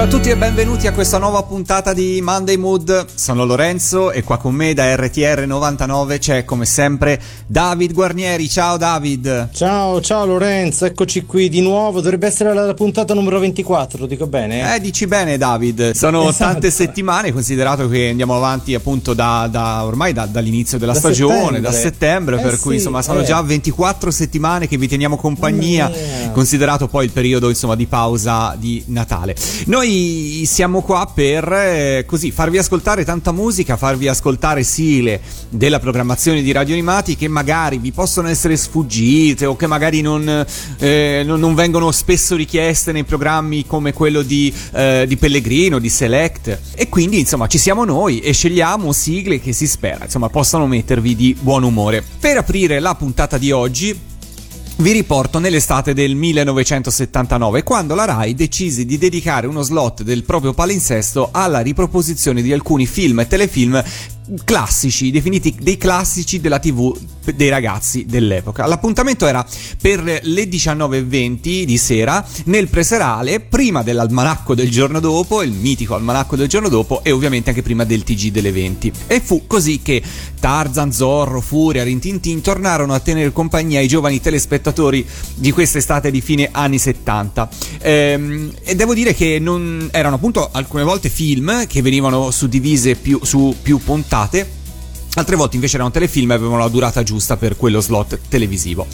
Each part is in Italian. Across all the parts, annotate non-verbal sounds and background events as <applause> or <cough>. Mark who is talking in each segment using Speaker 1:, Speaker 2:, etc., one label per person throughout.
Speaker 1: Ciao a tutti e benvenuti a questa nuova puntata di Monday Mood. Sono Lorenzo e qua con me da RTR 99 c'è come sempre David Guarnieri. Ciao David.
Speaker 2: Ciao, ciao Lorenzo, eccoci qui di nuovo. Dovrebbe essere la puntata numero 24, lo dico bene?
Speaker 1: Eh, dici bene David. Sono esatto. tante settimane, considerato che andiamo avanti appunto da, da ormai da, dall'inizio della da stagione, settembre. da settembre, eh per sì, cui insomma sono eh. già 24 settimane che vi teniamo compagnia, considerato poi il periodo insomma di pausa di Natale. Noi noi siamo qua per eh, così farvi ascoltare tanta musica, farvi ascoltare sigle della programmazione di Radio Animati che magari vi possono essere sfuggite o che magari non, eh, non, non vengono spesso richieste nei programmi come quello di, eh, di, Pellegrino, di Select. E quindi insomma ci siamo noi e scegliamo sigle che si spera insomma possano mettervi di buon umore. Per aprire la puntata di oggi vi riporto nell'estate del 1979, quando la RAI decise di dedicare uno slot del proprio palinsesto alla riproposizione di alcuni film e telefilm classici, definiti dei classici della TV dei ragazzi dell'epoca. L'appuntamento era per le 19.20 di sera nel preserale, prima dell'almanacco del giorno dopo, il mitico almanacco del giorno dopo e ovviamente anche prima del TG delle 20. E fu così che Tarzan, Zorro, Furia, Rintintin tornarono a tenere compagnia ai giovani telespettatori di quest'estate di fine anni 70. Ehm, e devo dire che non erano appunto alcune volte film che venivano suddivise più, su più puntate Sahte Altre volte invece erano telefilm e avevano la durata giusta per quello slot televisivo.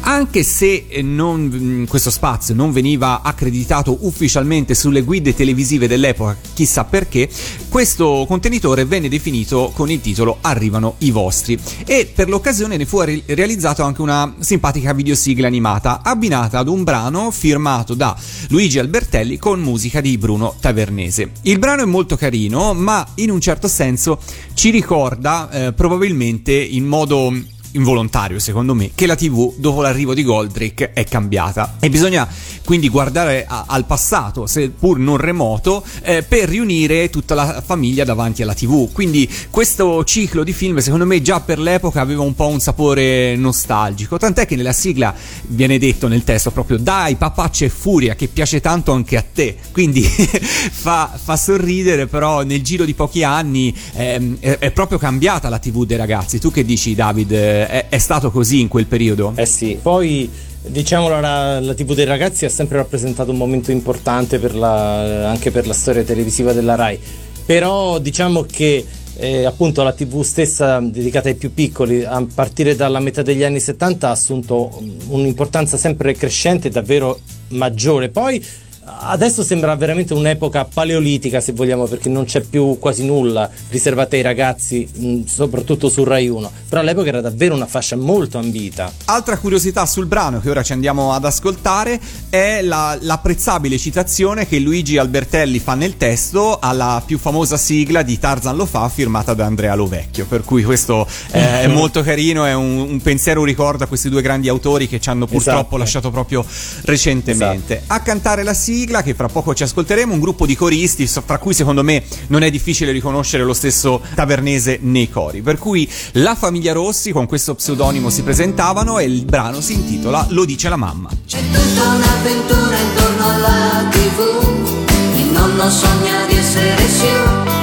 Speaker 1: Anche se eh, non, mm, questo spazio non veniva accreditato ufficialmente sulle guide televisive dell'epoca, chissà perché, questo contenitore venne definito con il titolo Arrivano i vostri e per l'occasione ne fu realizzato anche una simpatica videosigla animata abbinata ad un brano firmato da Luigi Albertelli con musica di Bruno Tavernese. Il brano è molto carino, ma in un certo senso ci ricorda eh, probabilmente in modo involontario secondo me che la TV dopo l'arrivo di Goldrick è cambiata. E bisogna quindi guardare a, al passato seppur non remoto eh, per riunire tutta la famiglia davanti alla TV quindi questo ciclo di film secondo me già per l'epoca aveva un po' un sapore nostalgico. Tant'è che nella sigla viene detto nel testo proprio dai papà c'è furia che piace tanto anche a te. Quindi <laughs> fa, fa, sorridere però nel giro di pochi anni eh, è, è proprio cambiata la TV dei ragazzi. Tu che dici David è, è stato così in quel periodo?
Speaker 2: Eh sì, poi diciamo la, la, TV dei ragazzi ha sempre rappresentato un momento importante per la, anche per la storia televisiva della RAI, però diciamo che eh, appunto la TV stessa dedicata ai più piccoli a partire dalla metà degli anni 70 ha assunto un'importanza sempre crescente, davvero maggiore. Poi adesso sembra veramente un'epoca paleolitica se vogliamo perché non c'è più quasi nulla riservato ai ragazzi mm, soprattutto su Rai 1 però all'epoca era davvero una fascia molto ambita
Speaker 1: altra curiosità sul brano che ora ci andiamo ad ascoltare è la, l'apprezzabile citazione che Luigi Albertelli fa nel testo alla più famosa sigla di Tarzan lo fa firmata da Andrea Lovecchio per cui questo è, è <laughs> molto carino è un, un, pensiero un ricordo a questi due grandi autori che ci hanno purtroppo esatto. lasciato proprio recentemente esatto. a cantare la sigla sigla che fra poco ci ascolteremo, un gruppo di coristi, fra cui secondo me non è difficile riconoscere lo stesso tavernese nei cori. Per cui la famiglia Rossi con questo pseudonimo si presentavano e il brano si intitola Lo dice la mamma.
Speaker 3: C'è tutta un'avventura intorno alla TV, il nonno sogna di essere Sue,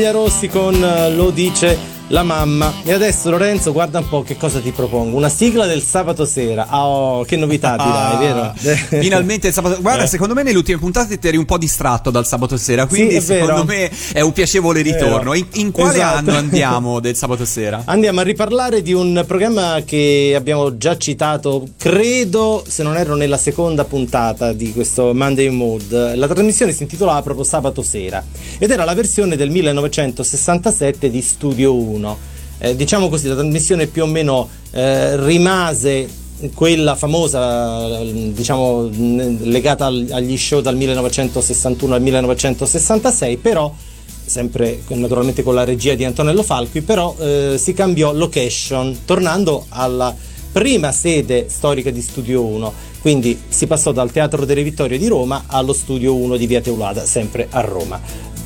Speaker 2: famiglia Rossi con eh, Lo dice la mamma. E adesso Lorenzo, guarda un po' che cosa ti propongo. Una sigla del sabato sera. Oh, che novità dirai,
Speaker 1: ah, vero? <laughs> Finalmente il sabato. Guarda, eh. secondo me nelle ultime puntate ti eri un po' distratto dal sabato sera. Quindi
Speaker 2: sì,
Speaker 1: secondo me è un piacevole ritorno. In, in, quale esatto. anno <laughs> andiamo del sabato sera?
Speaker 2: Andiamo a riparlare di un programma che abbiamo già citato, credo, se non erro, nella seconda puntata di questo Monday Mood. La trasmissione si intitolava proprio Sabato sera ed era la versione del 1967 di Studio 1 2001. Eh, diciamo così, la trasmissione più o meno eh, rimase quella famosa, diciamo, legata agli show dal 1961 al 1966, però sempre naturalmente con la regia di Antonello Falqui, però eh, si cambiò location, tornando alla prima sede storica di Studio 1, quindi si passò dal Teatro delle Vittorie di Roma allo Studio 1 di Via Teulada, sempre a Roma.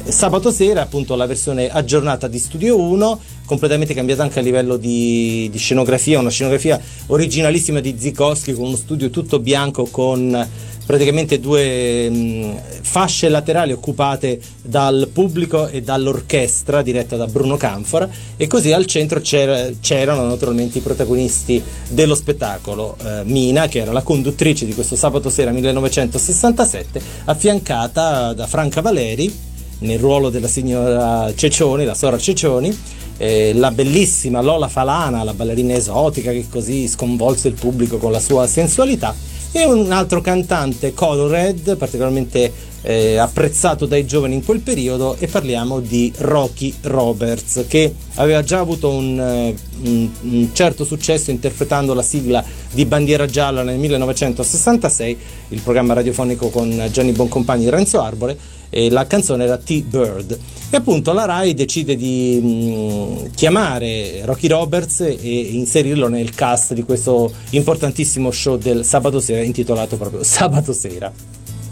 Speaker 2: Sabato sera appunto la versione aggiornata di Studio 1, completamente cambiata anche a livello di, di scenografia, una scenografia originalissima di Zikowski con uno studio tutto bianco con praticamente due mh, fasce laterali occupate dal pubblico e dall'orchestra diretta da Bruno Canfora e così al centro c'erano naturalmente i protagonisti dello spettacolo eh, Mina che era la conduttrice di questo sabato sera 1967 affiancata da Franca Valeri nel ruolo della signora Cecioni, la sora Cecioni, eh, la bellissima Lola Falana, la ballerina esotica che così sconvolse il pubblico con la sua sensualità, e un altro cantante, Colored, particolarmente eh, apprezzato dai giovani in quel periodo, e parliamo di Rocky Roberts, che aveva già avuto un, eh, un, un certo successo interpretando la sigla di Bandiera Gialla nel 1966, il programma radiofonico con Gianni Boncompagni e Renzo Arbore, e la canzone era T-Bird. E appunto la Rai decide di mh, mm, chiamare Rocky Roberts e inserirlo nel cast di questo importantissimo show del sabato sera intitolato proprio Sabato sera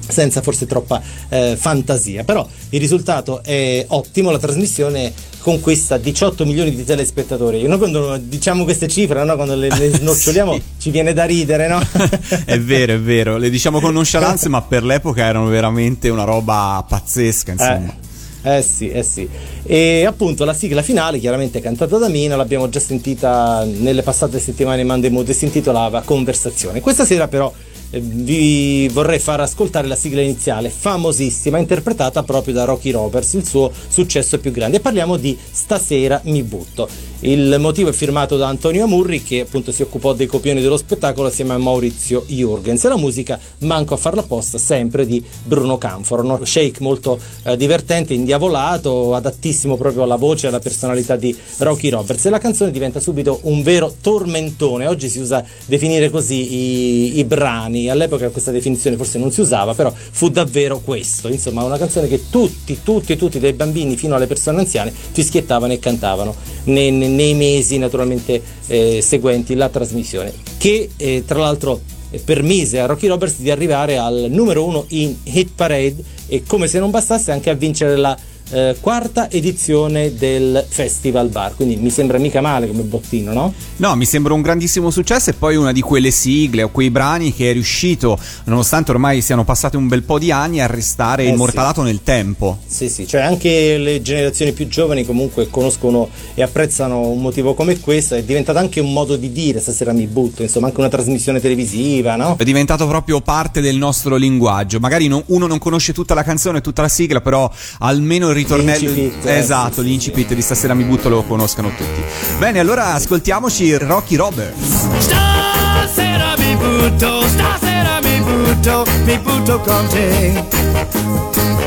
Speaker 2: senza forse troppa eh, fantasia, però il risultato è ottimo, la trasmissione conquista 18 milioni di telespettatori. Noi quando diciamo queste cifre, no? quando le, le <laughs> snoccioliamo, sì. ci viene da ridere, no? <laughs>
Speaker 1: è vero, è vero, le diciamo con nonchalance, ma per l'epoca erano veramente una roba pazzesca, insomma.
Speaker 2: Eh. Eh sì, eh sì. E appunto la sigla finale, chiaramente cantata da Mina, l'abbiamo già sentita nelle passate settimane in Monday Mood e si intitolava Conversazione. Questa sera però eh, vi vorrei far ascoltare la sigla iniziale, famosissima, interpretata proprio da Rocky Roberts, il suo successo più grande. E parliamo di Stasera mi butto. Il motivo è firmato da Antonio Amurri che appunto si occupò dei copioni dello spettacolo assieme a Maurizio Jurgens e la musica, manco a farla apposta, sempre di Bruno Canforo, uno shake molto eh, divertente, indiavolato, adattissimo proprio alla voce e alla personalità di Rocky Roberts e la canzone diventa subito un vero tormentone, oggi si usa definire così i, i brani, all'epoca questa definizione forse non si usava, però fu davvero questo, insomma una canzone che tutti, tutti, tutti, dai bambini fino alle persone anziane fischiettavano e cantavano. Ne, ne, nei mesi naturalmente eh, seguenti la trasmissione, che eh, tra l'altro permise a Rocky Roberts di arrivare al numero uno in Hit Parade e come se non bastasse anche a vincere la eh, quarta edizione del Festival Bar, quindi mi sembra mica male come bottino, no?
Speaker 1: No, mi sembra un grandissimo successo e poi una di quelle sigle o quei brani che è riuscito, nonostante ormai siano passati un bel po' di anni, a restare eh immortalato sì. nel tempo.
Speaker 2: Sì, sì, cioè anche le generazioni più giovani comunque conoscono e apprezzano un motivo come questo, è diventato anche un modo di dire, stasera mi butto, insomma anche una trasmissione televisiva, no?
Speaker 1: È diventato proprio parte del nostro linguaggio, magari non, uno non conosce tutta la canzone, tutta la sigla, però almeno il ritornello
Speaker 2: l'incipit,
Speaker 1: eh, esatto, sì, l'incipit sì. di stasera mi butto lo conoscano tutti. Bene, allora ascoltiamoci Rocky Roberts. Stasera mi butto, stasera mi butto, mi butto con te.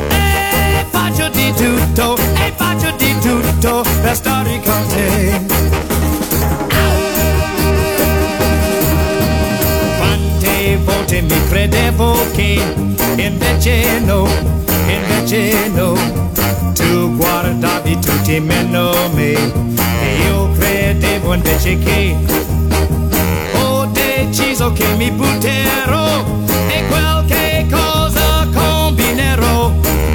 Speaker 1: E faccio di tutto, e faccio di tutto per stare con te. Volte mi credevo che invece no, invece no. Tu guardavi tutti meno me e io credevo invece che ho deciso che mi butterò e qualche cosa combinerò.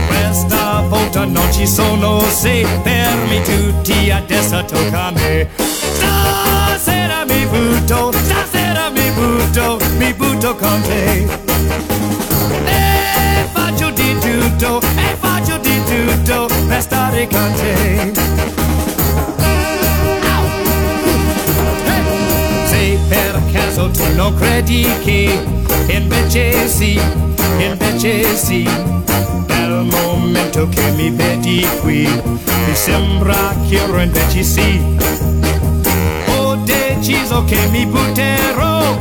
Speaker 1: Questa volta non ci sono se fermi tutti adesso tocca a me. Stasera mi butto stasera mi butto con te e faccio di tutto e faccio di tutto per stare
Speaker 4: con te. Se per caso tu non credi che invece sì, invece sì, dal momento che mi vedi qui, mi sembra che io invece sì. Deciso che mi butterò,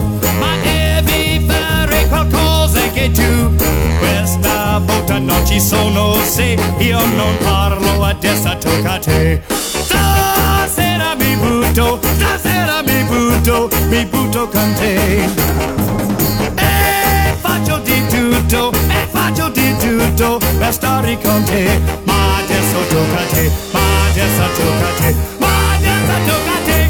Speaker 4: qualcosa che tu. Questa volta non ci sono se. Io non parlo adesso tocca a te. Stasera mi butto stasera mi butto mi butto con te. E faccio di tutto e faccio di tutto per stare con te. Ma adesso tocca a te ma adesso tocca a te. ma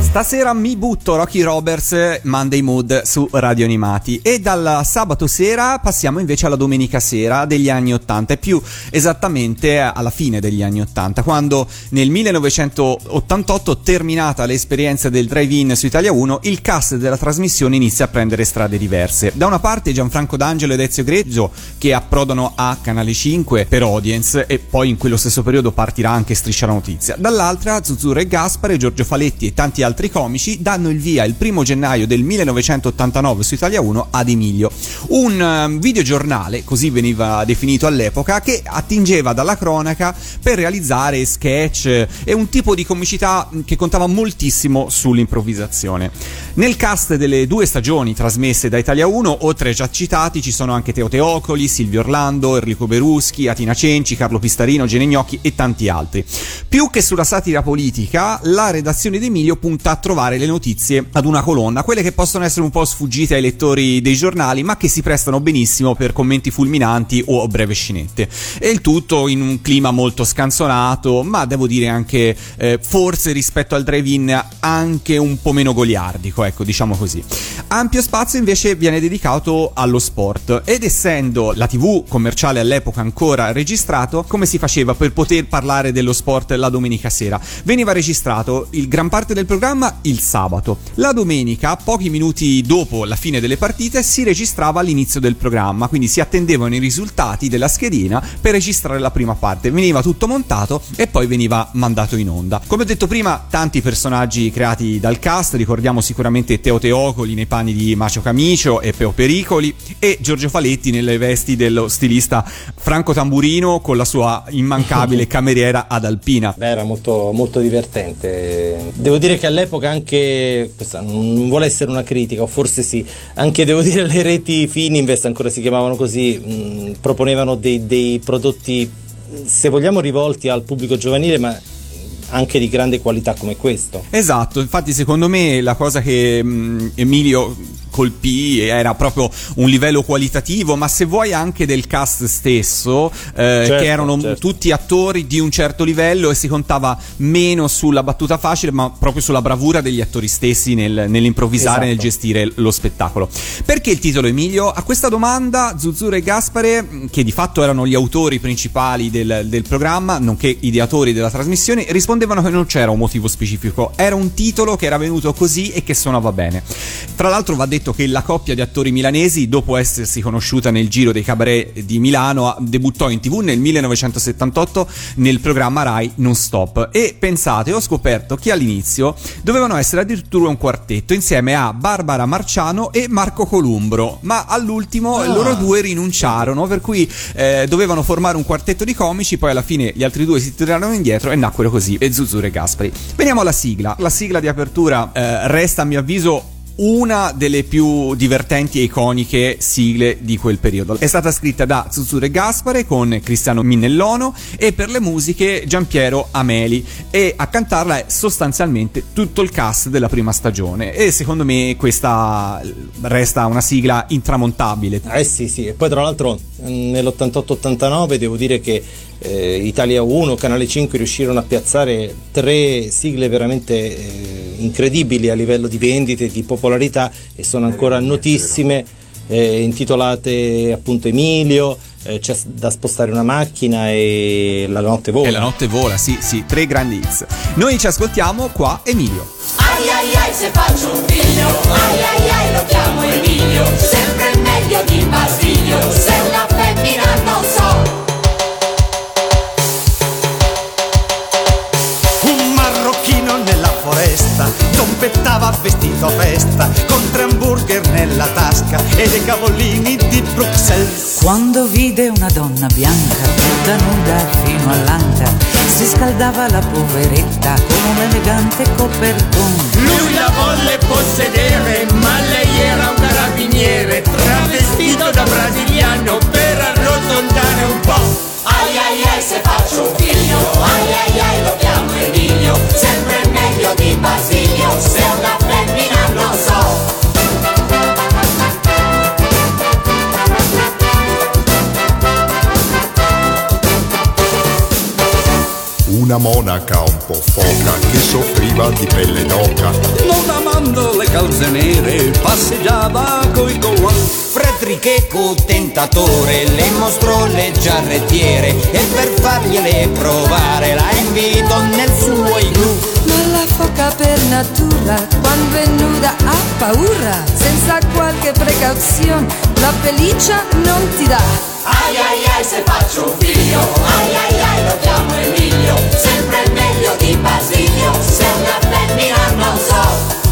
Speaker 1: Stasera mi butto Rocky Roberts Monday Mood su Radio Animati e dal sabato sera passiamo invece alla domenica sera degli anni 80 e più esattamente alla fine degli anni 80 quando nel 1988 terminata l'esperienza del drive-in su Italia 1 il cast della trasmissione inizia a prendere strade diverse. Da una parte Gianfranco D'Angelo ed Ezio Greggio che approdano a Canale 5 per Audience e poi in quello stesso periodo partirà anche Striscia la Notizia. Dall'altra Zuzzurro e Gaspare, Giorgio Faletti e tanti altri comici danno il via il primo gennaio del 1989 su Italia 1 ad Emilio, un um, videogiornale, così veniva definito all'epoca, che attingeva dalla cronaca per realizzare sketch e un tipo di comicità che contava moltissimo sull'improvvisazione. Nel cast delle due stagioni trasmesse da Italia 1, oltre ai già citati, ci sono anche Teo Teocoli, Silvio Orlando, Enrico Beruschi, Atina Cenci, Carlo Pistarino, Gene Gnocchi e tanti altri. Più che sulla satira politica, la redazione di Emilio punta a trovare le notizie ad una colonna, quelle che possono essere un po' sfuggite ai lettori dei giornali, ma che si prestano benissimo per commenti fulminanti o breve scenette. E il tutto in un clima molto scanzonato, ma devo dire anche eh, forse rispetto al drive-in anche un po' meno goliardico, ecco, diciamo così. Ampio spazio invece viene dedicato allo sport ed essendo la TV commerciale all'epoca ancora registrato, come si faceva per poter parlare dello sport la domenica sera? Veniva registrato il gran parte del programma programma il sabato. La domenica, pochi minuti dopo la fine delle partite, si registrava l'inizio del programma, quindi si attendevano i risultati della schedina per registrare la prima parte. Veniva tutto montato e poi veniva mandato in onda. Come ho detto prima, tanti personaggi creati dal cast, ricordiamo sicuramente Teo Teocoli nei panni di Macio Camicio e Peo Pericoli e Giorgio Faletti nelle vesti dello stilista Franco Tamburino con la sua immancabile <laughs> cameriera ad Alpina.
Speaker 2: Beh, era molto, molto divertente. Devo dire che all'epoca all'epoca anche, questa non vuole essere una critica, o forse sì, anche devo dire le reti Fininvest, ancora si chiamavano così, mh, proponevano dei, dei prodotti, se vogliamo, rivolti al pubblico giovanile, ma anche di grande qualità come questo.
Speaker 1: Esatto, infatti secondo me la cosa che mh, Emilio colpì era proprio un livello qualitativo, ma se vuoi anche del cast stesso, eh, certo, che erano certo. tutti attori di un certo livello e si contava meno sulla battuta facile, ma proprio sulla bravura degli attori stessi nel, nell'improvvisare, esatto. nel gestire lo spettacolo. Perché il titolo Emilio? A questa domanda Zuzzuro e Gaspare, che di fatto erano gli autori principali del, del programma, nonché ideatori della trasmissione, rispondevano che non c'era un motivo specifico, era un titolo che era venuto così e che suonava bene. Tra l'altro va detto detto che la coppia di attori milanesi, dopo essersi conosciuta nel giro dei cabaret di Milano, debuttò in tv nel 1978 nel programma Rai Non Stop. E pensate, ho scoperto che all'inizio dovevano essere addirittura un quartetto insieme a Barbara Marciano e Marco Columbro, ma all'ultimo ah. loro due rinunciarono, per cui eh, dovevano formare un quartetto di comici, poi alla fine gli altri due si tirarono indietro e nacquero così, e Zuzzure e Gaspari. Veniamo alla sigla. La sigla di apertura eh, resta a mio avviso una delle più divertenti e iconiche sigle di quel periodo. È stata scritta da Zuzzure Gaspare con Cristiano Minellono e per le musiche Giampiero Ameli e a cantarla è sostanzialmente tutto il cast della prima stagione e secondo me questa resta una sigla intramontabile.
Speaker 2: Eh sì sì, e poi tra l'altro nell'88-89 devo dire che eh, Italia 1, Canale 5 riuscirono a piazzare tre sigle veramente eh, incredibili a livello di vendite, di popolarità e sono ancora notissime, eh, intitolate appunto Emilio, eh, c'è da spostare una macchina e la notte vola.
Speaker 1: E la notte vola, sì, sì, tre grandi hits. Noi ci ascoltiamo qua Emilio.
Speaker 5: Ai ai ai se faccio un figlio, ai ai ai lo chiamo Emilio, sempre meglio di Basilio, se una femmina non so
Speaker 6: facendo festa con tre hamburger nella tasca e dei cavolini di Bruxelles.
Speaker 7: Quando vide una donna bianca tutta nuda fino all'anca, si scaldava la poveretta con un elegante copertone.
Speaker 4: Lui la volle possedere, ma lei era un carabiniere, travestito da brasiliano per arrotondare un po'.
Speaker 5: Ai ai ai se faccio un figlio, ai ai ai lo chiamo Emilio, sempre meglio di Basilio, se una femmina non so.
Speaker 8: Una monaca un po' foca che soffriva di pelle d'oca.
Speaker 9: Non amando le calze nere, passeggiava coi colon.
Speaker 10: Fredericheco tentatore le mostrò le giarrettiere e per fargliele provare la invitò nel suo igloo.
Speaker 11: Foca per natura, quando è nuda ha paura, senza qualche precauzione, la pelliccia non ti dà.
Speaker 5: Ai ai ai se faccio un figlio, ai ai ai lo chiamo Emilio, sempre meglio di Basilio, se una femmina non so.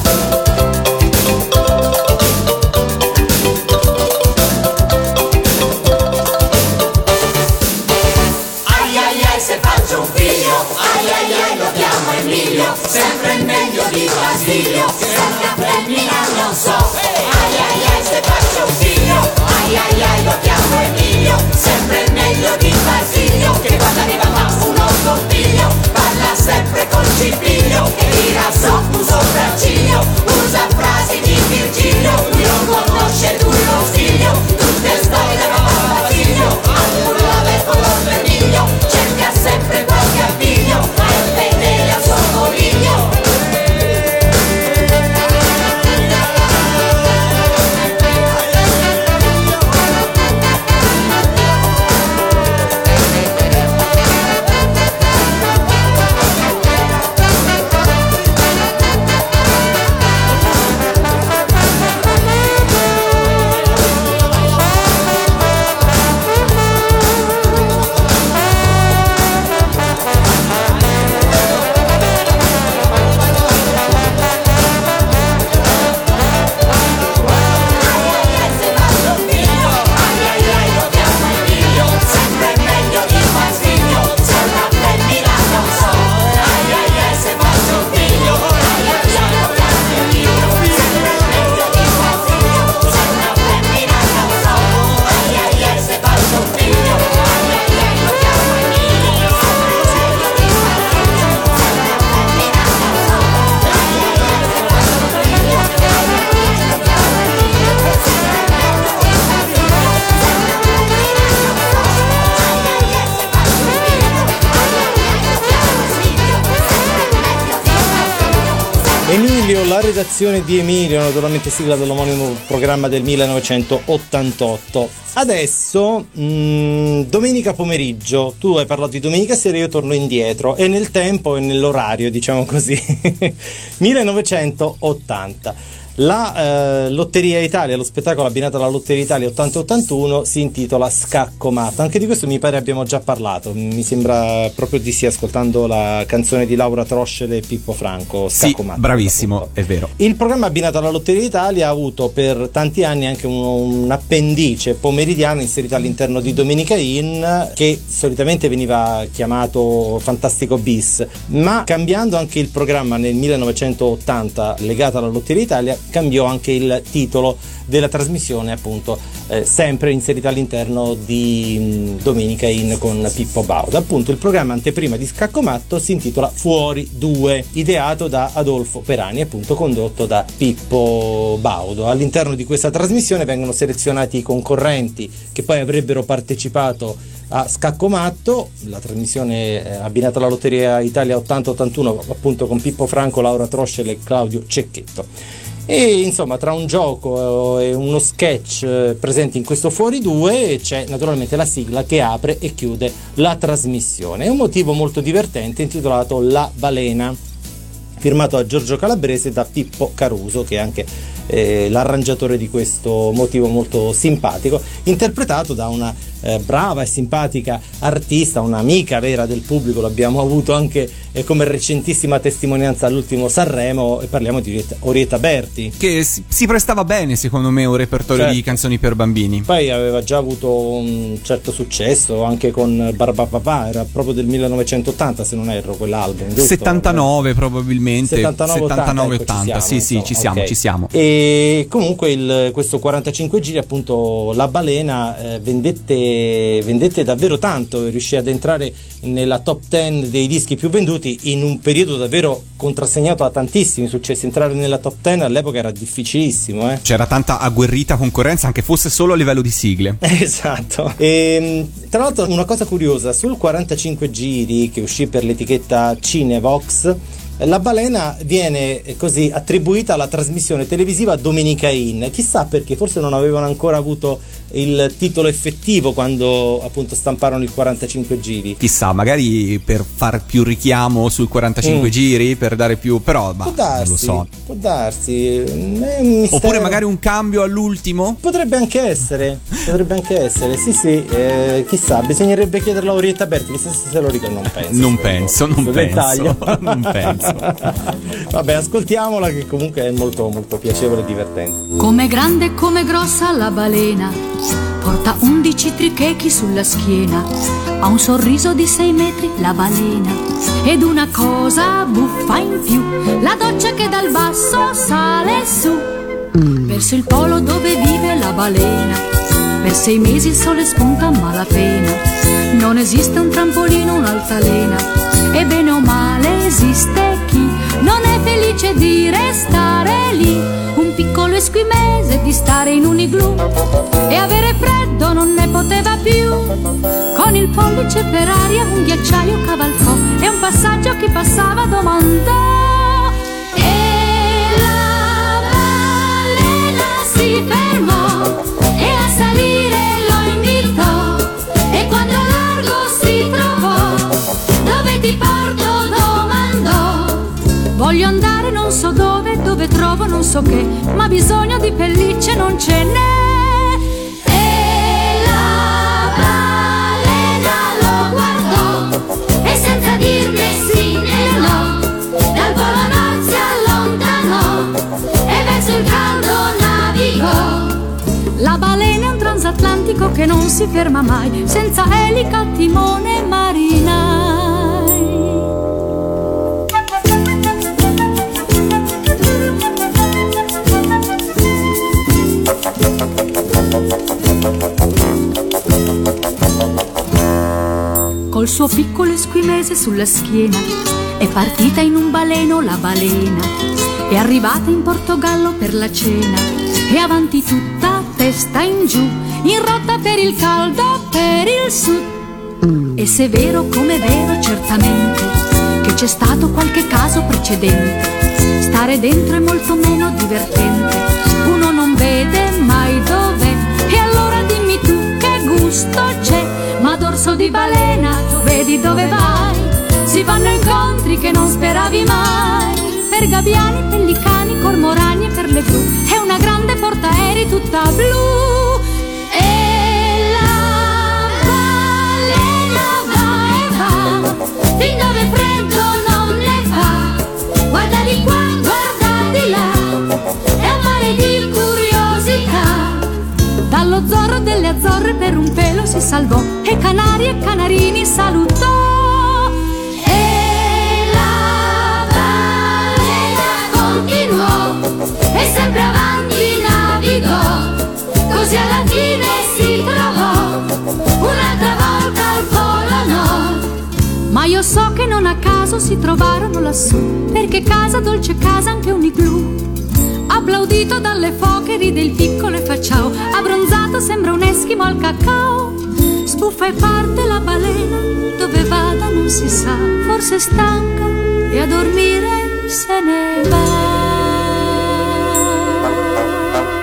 Speaker 5: Di Basilio, una femmina non so. Ai ai ai se faccio un figlio, ai ai ai lo chiamo Emilio, sempre meglio di Basilio, che quando arriva fa uno scompiglio, parla sempre col cipiglio,
Speaker 2: redazione di Emilio, naturalmente sigla dell'omonimo programma del 1988. Adesso, mh, domenica pomeriggio, tu hai parlato di domenica sera, io torno indietro e nel tempo e nell'orario, diciamo così, <laughs> 1980. La eh, Lotteria Italia, lo spettacolo abbinato alla Lotteria Italia 8081 si intitola Scacco Matto. Anche di questo mi pare abbiamo già parlato. Mi sembra proprio di sì, ascoltando la canzone di Laura Troscele e Pippo Franco.
Speaker 1: Sì,
Speaker 2: Scacco Matto.
Speaker 1: bravissimo, è vero.
Speaker 2: Il programma abbinato alla Lotteria Italia ha avuto per tanti anni anche un, un appendice pomeridiano inserito all'interno di Domenica In che solitamente veniva chiamato Fantastico Bis, ma cambiando anche il programma nel 1980 legato alla Lotteria Italia cambiò anche il titolo della trasmissione appunto eh, sempre inserita all'interno di mh, Domenica In con Pippo Baudo. Appunto il programma anteprima di Scaccomatto si intitola Fuori 2, ideato da Adolfo Perani, appunto condotto da Pippo Baudo. All'interno di questa trasmissione vengono selezionati i concorrenti che poi avrebbero partecipato a Scaccomatto, la trasmissione eh, abbinata alla Lotteria Italia 80-81 appunto con Pippo Franco, Laura Troscel e Claudio Cecchetto. E insomma, tra un gioco e uno sketch eh, presenti in questo Fuori 2 c'è naturalmente la sigla che apre e chiude la trasmissione. È un motivo molto divertente intitolato La Balena, firmato da Giorgio Calabrese da Pippo Caruso, che è anche eh, l'arrangiatore di questo motivo molto simpatico, interpretato da una eh, brava e simpatica artista, un'amica vera del pubblico, l'abbiamo avuto anche eh, come recentissima testimonianza all'ultimo Sanremo e parliamo di Orietta, Berti.
Speaker 1: Che si, si, prestava bene secondo me un repertorio certo. di canzoni per bambini.
Speaker 2: Poi aveva già avuto un certo successo anche con Barba Papà, era proprio del 1980 se non erro quell'album. Giusto?
Speaker 1: 79 probabilmente. 79, 79 80, 80. Ecco, sì sì ci siamo, okay. ci siamo.
Speaker 2: E comunque il, questo 45 giri appunto La Balena eh, vendette, vendette davvero tanto, riuscì ad entrare nella top 10 dei dischi più venduti in un periodo davvero contrassegnato da tantissimi successi. Entrare nella top 10 all'epoca era difficilissimo. Eh?
Speaker 1: C'era tanta agguerrita concorrenza, anche fosse solo a livello di sigle. <laughs>
Speaker 2: Esatto. E, ehm, tra l'altro, una cosa curiosa: sul 45 giri che uscì per l'etichetta Cinevox la balena viene eh, così attribuita alla trasmissione televisiva Domenica In. Chissà perché, forse non avevano ancora avuto il titolo effettivo quando appunto stamparono il 45 giri.
Speaker 1: Chissà, magari per far più richiamo sul 45 mm. giri, per dare più... però
Speaker 2: può darsi, non
Speaker 1: lo so.
Speaker 2: Può darsi.
Speaker 1: Oppure magari un cambio all'ultimo?
Speaker 2: Potrebbe anche essere, potrebbe anche essere, sì sì, eh, chissà, bisognerebbe chiederlo a Orietta Berti, chissà se se lo ricordo, non penso.
Speaker 1: Non penso, non penso. <laughs> non penso. <laughs>
Speaker 2: Vabbè, ascoltiamola che comunque è molto molto piacevole e divertente.
Speaker 12: Come grande e come grossa la balena Porta undici trichechi sulla schiena, ha un sorriso di sei metri la balena ed una cosa buffa in più, la doccia che dal basso sale su, verso il polo dove vive la balena. Per sei mesi il sole spunta a malapena, non esiste un trampolino, un'altalena, e bene o male esiste chi non è felice di restare lì piccolo esquimese di stare in un igloo e avere freddo non ne poteva più. Con il pollice per aria un ghiacciaio cavalcò e un passaggio che passava domandò. E la balena si fermò e a Voglio andare non so dove, dove trovo non so che, ma bisogno di pellicce non ce n'è. E e e che non si ferma mai, senza elica, timone marina. Col suo piccolo esquimese sulla schiena è partita in un baleno la balena. È arrivata in Portogallo per la cena e avanti tutta testa in giù, in rotta per il caldo, per il sud. E se è vero come è vero certamente che c'è stato qualche caso precedente, stare dentro è molto meno divertente. Gusto c'è ma dorso di balena, vedi dove vai? Si fanno incontri che non speravi mai. Per gabbiani, pellicani, cormorani e per le blu. È una grande portaerei tutta blu. E la balena va e va, fin dove freddo Dallo zorro delle azzorre per un pelo si salvò e canari e canarini salutò. E sempre avanti navigò, così alla fine si trovò un'altra volta al polo nord. Ma io so che non a caso si trovarono lassù, perché casa dolce casa anche un igloo applaudito dalle foche ride il piccolo e fa ciao. Abbronzato sembra un eschimo al cacao. Sbuffa e parte la balena, dove vada non si sa, forse stanca e a dormire se ne va.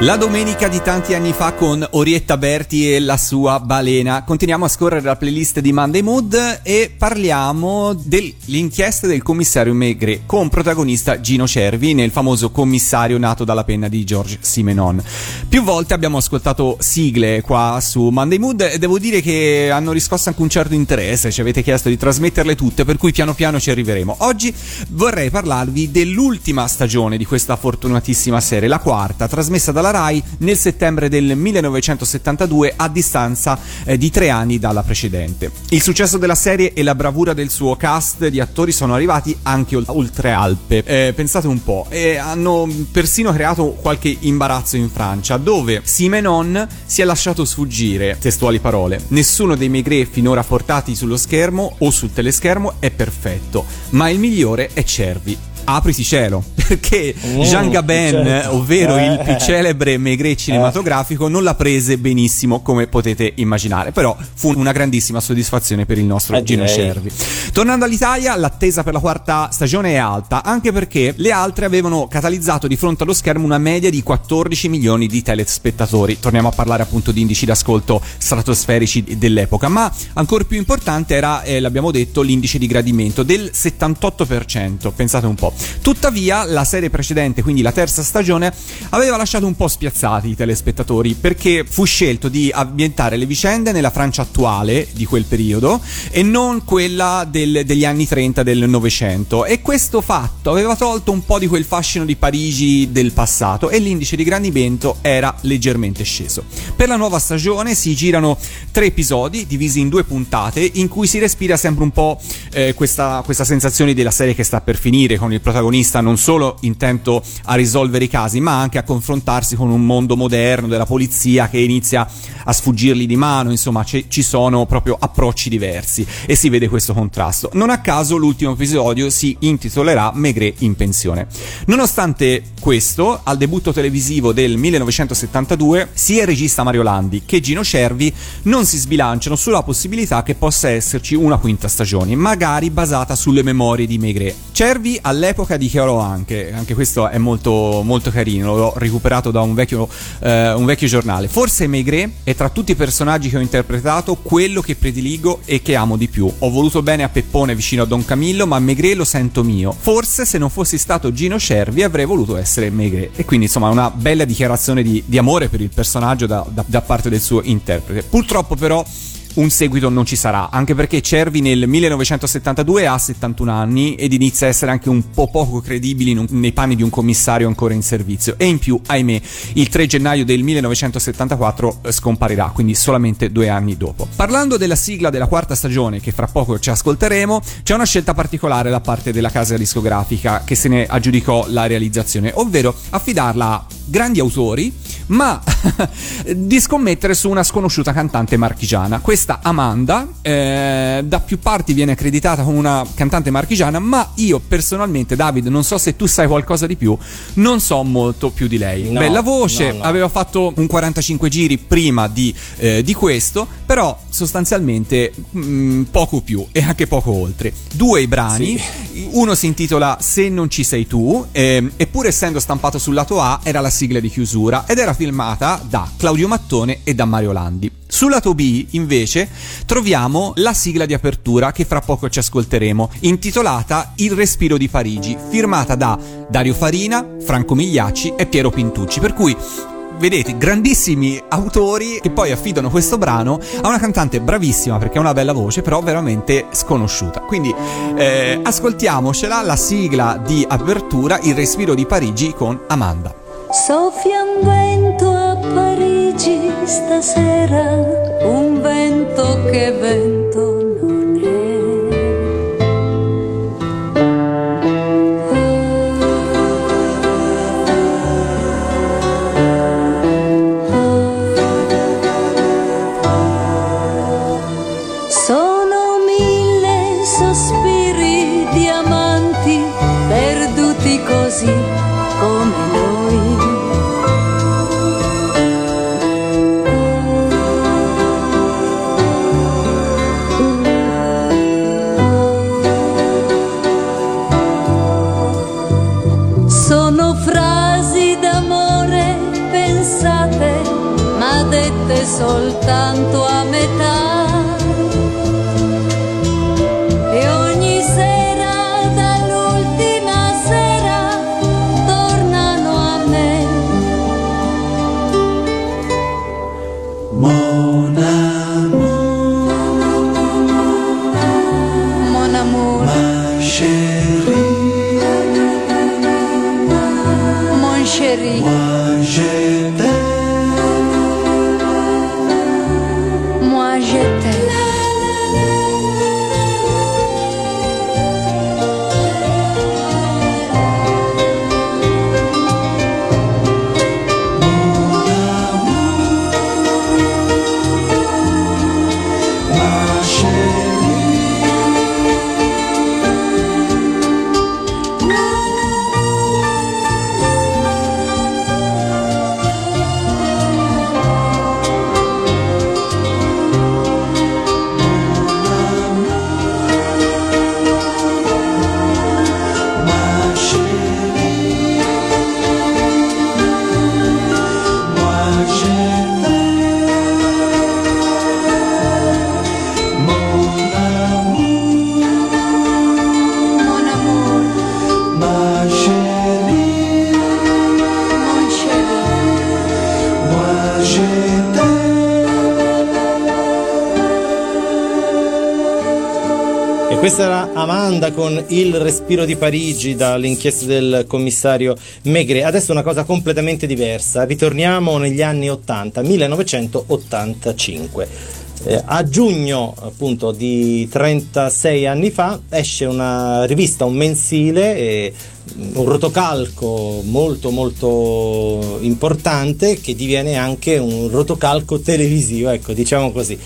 Speaker 1: La domenica di tanti anni fa con Orietta Berti e la sua balena. Continuiamo a scorrere la playlist di Monday Mood e parliamo dell'inchiesta del commissario Megre con protagonista Gino Cervi nel famoso commissario nato dalla penna di George Simenon. Più volte abbiamo ascoltato sigle qua su Monday Mood e devo dire che hanno riscosso anche un certo interesse, ci avete chiesto di trasmetterle tutte, per cui piano piano ci arriveremo. Oggi vorrei parlarvi dell'ultima stagione di questa fortunatissima serie, la quarta, trasmessa dalla Rai nel settembre del 1972 a distanza eh, di tre anni dalla precedente. Il successo della serie e la bravura del suo cast di attori sono arrivati anche oltre Alpe. Eh, pensate un po', e hanno persino creato qualche imbarazzo in Francia, dove Simenon si è lasciato sfuggire, testuali parole, nessuno dei Maigret finora portati sullo schermo o sul teleschermo è perfetto, ma il migliore è Cervi apriti cielo <laughs> perché
Speaker 2: Mm,
Speaker 1: Jean Gabin
Speaker 2: certo.
Speaker 1: ovvero il più
Speaker 2: Eh.
Speaker 1: celebre Maigret cinematografico non l'ha prese benissimo come potete immaginare però fu una grandissima soddisfazione per il nostro
Speaker 2: Eh,
Speaker 1: Gino
Speaker 2: direi.
Speaker 1: Cervi tornando all'Italia l'attesa per la quarta stagione è alta anche perché le altre avevano catalizzato di fronte allo schermo una media di 14 milioni di telespettatori torniamo a parlare appunto di indici d'ascolto stratosferici dell'epoca ma ancora più importante era eh, l'abbiamo detto l'indice di gradimento del 78% pensate un po' Tuttavia, la serie precedente, quindi la terza stagione, aveva lasciato un po' spiazzati i telespettatori perché fu scelto di ambientare le vicende nella Francia attuale di quel periodo e non quella del- degli anni 30 del Novecento. E questo fatto aveva tolto un po' di quel fascino di Parigi del passato e l'indice di grandimento era leggermente sceso. Per la nuova stagione si girano tre episodi divisi in due puntate in cui si respira sempre un po' eh, questa, questa sensazione della serie che sta per finire con il protagonista non solo intento a risolvere i casi ma anche a confrontarsi con un mondo moderno della polizia che inizia a sfuggirgli di mano. Insomma ci ci sono proprio approcci diversi e si vede questo contrasto. Non a caso l'ultimo episodio si intitolerà Maigret in pensione. Nonostante questo al debutto televisivo del 1972 sia il regista Mario Landi che Gino Cervi non si sbilanciano sulla possibilità che possa esserci una quinta stagione magari basata sulle memorie di Maigret. Cervi all'epoca dichiarò anche, anche questo è molto, molto carino, l'ho recuperato da un vecchio, eh, un vecchio giornale. Forse Maigret è tra tutti i personaggi che ho interpretato quello che prediligo e che amo di più. Ho voluto bene a Peppone vicino a Don Camillo, ma Maigret lo sento mio. Forse se non fossi stato Gino Cervi avrei voluto essere Maigret. E quindi insomma una bella dichiarazione di, di amore per il personaggio da, da- da parte del suo interprete. Purtroppo però un seguito non ci sarà, anche perché Cervi nel 1972 ha 71 anni ed inizia a essere anche un po' poco credibile un- nei panni di un commissario ancora in servizio e in più, ahimè, il 3 gennaio del 1974 eh, scomparirà, quindi solamente due anni dopo. Parlando della sigla della quarta stagione, che fra poco ci ascolteremo, c'è una scelta particolare da parte della casa discografica che se ne aggiudicò la realizzazione, ovvero affidarla a grandi autori, ma <laughs> di scommettere su una sconosciuta cantante marchigiana. Questa Amanda eh, da più parti viene accreditata come una cantante marchigiana, ma io personalmente, David, non so se tu sai qualcosa di più, non so molto più di lei.
Speaker 2: No,
Speaker 1: Bella voce,
Speaker 2: no, no.
Speaker 1: aveva fatto un 45 giri prima di, eh, di questo, però sostanzialmente mm, poco più e anche poco oltre. Due i brani, uno si intitola Se non ci sei tu, ehm, e pur essendo stampato sul lato A era la sigla di chiusura ed era filmata da Claudio Mattone e da Mario Landi. Sul lato B, invece, troviamo la sigla di apertura che fra poco ci ascolteremo, intitolata Il respiro di Parigi, firmata da Dario Farina, Franco Migliacci e Piero Pintucci, per cui vedete grandissimi autori che poi affidano questo brano a una cantante bravissima perché ha una bella voce però veramente sconosciuta. Quindi eh, ascoltiamocela la sigla di apertura il respiro di Parigi con Amanda
Speaker 13: Soffia un vento a Parigi stasera, un vento che vento
Speaker 2: Questa era Amanda con Il respiro di Parigi dall'inchiesta del commissario Megre. Adesso una cosa completamente diversa. Ritorniamo negli anni 80, 1985. Eh, a giugno appunto di 36 anni fa esce una rivista, un mensile, eh, un rotocalco molto molto importante che diviene anche un rotocalco televisivo, ecco diciamo così.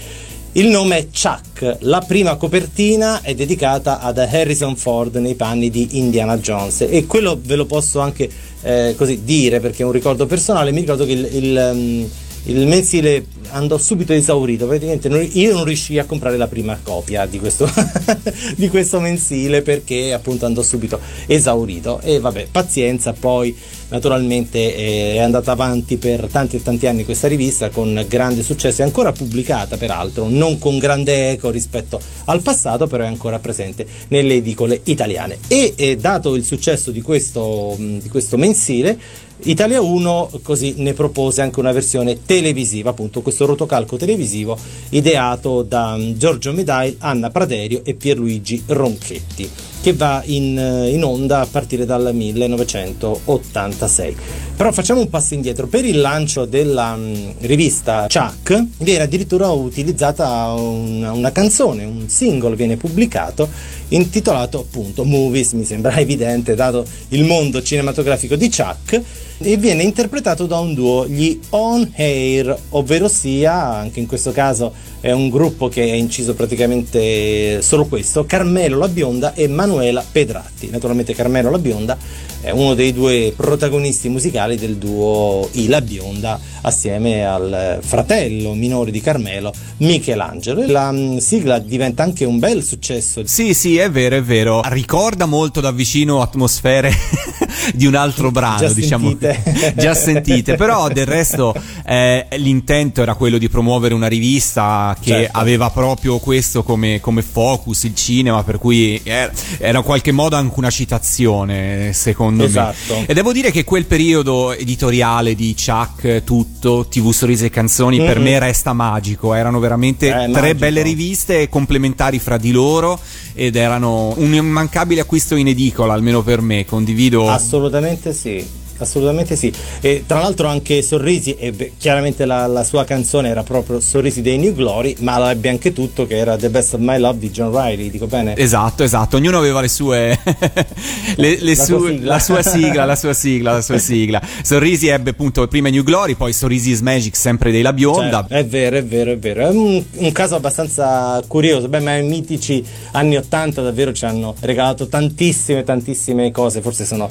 Speaker 2: Il nome è Chuck, la prima copertina è dedicata ad Harrison Ford nei panni di Indiana Jones. E quello ve lo posso anche eh, così dire perché è un ricordo personale, mi ricordo che il, il, um, il mensile andò subito esaurito, praticamente non- io non riuscii a comprare la prima copia di questo, <laughs> di questo mensile perché appunto andò subito esaurito. E vabbè pazienza poi naturalmente eh, è andata avanti per tanti e tanti anni questa rivista con grande successo è ancora pubblicata peraltro non con grande eco rispetto al passato però è ancora presente nelle edicole italiane. E eh, dato il successo di questo, mh, di questo mensile Italia 1 così ne propose anche una versione televisiva, appunto questo rotocalco televisivo ideato da mm, Giorgio Medai, Anna Praderio e Pierluigi Ronchetti, che va in, eh, in onda a partire dal 1986. Però facciamo un passo indietro, per il lancio della mm, rivista Chuck viene addirittura utilizzata una, una canzone, un singolo viene pubblicato intitolato appunto Movies, mi sembra <laughs> evidente dato il mondo cinematografico di Chuck e viene interpretato da un duo, gli On Air, ovvero sia, anche in questo caso è un gruppo che ha inciso praticamente solo questo, Carmelo La Bionda e Manuela Pedratti. Naturalmente Carmelo La Bionda è uno dei due protagonisti musicali del duo I La Bionda assieme al fratello minore di Carmelo, Michelangelo. La mm, sigla diventa anche un bel successo.
Speaker 1: Sì, sì, è vero, è vero. Ricorda molto da vicino atmosfere <laughs> di un altro brano,
Speaker 2: Già
Speaker 1: diciamo.
Speaker 2: sentite.
Speaker 1: Già sentite, però del resto eh, l'intento era quello di promuovere una rivista che
Speaker 2: Certo.
Speaker 1: aveva proprio questo come, come focus, il cinema, per cui era, era in qualche modo anche una citazione, secondo
Speaker 2: Esatto.
Speaker 1: me. E devo dire che quel periodo editoriale di Chuck, tutto, TV Sorrisi e Canzoni, per
Speaker 2: Mhm.
Speaker 1: me resta magico. Erano veramente
Speaker 2: Eh,
Speaker 1: tre
Speaker 2: magico.
Speaker 1: belle riviste complementari fra di loro ed erano un immancabile acquisto in edicola, almeno per me. Condivido.
Speaker 2: Assolutamente sì. Assolutamente sì. E tra l'altro anche Sorrisi, e beh, chiaramente la, la sua canzone era proprio Sorrisi dei New Glory, ma ebbe anche tutto che era The Best of My Love di John Riley, dico bene?
Speaker 1: Esatto, esatto, ognuno aveva le sue <laughs> le, le
Speaker 2: La sua sigla.
Speaker 1: la sua sigla, la sua sigla, la sua <laughs> sigla. Sorrisi ebbe appunto prima New Glory, poi Sorrisi is Magic sempre dei La Bionda.
Speaker 2: Cioè, è vero, è vero, è vero. È un, un caso abbastanza curioso. Beh, ma i mitici anni 80 davvero ci hanno regalato tantissime, tantissime cose. Forse sono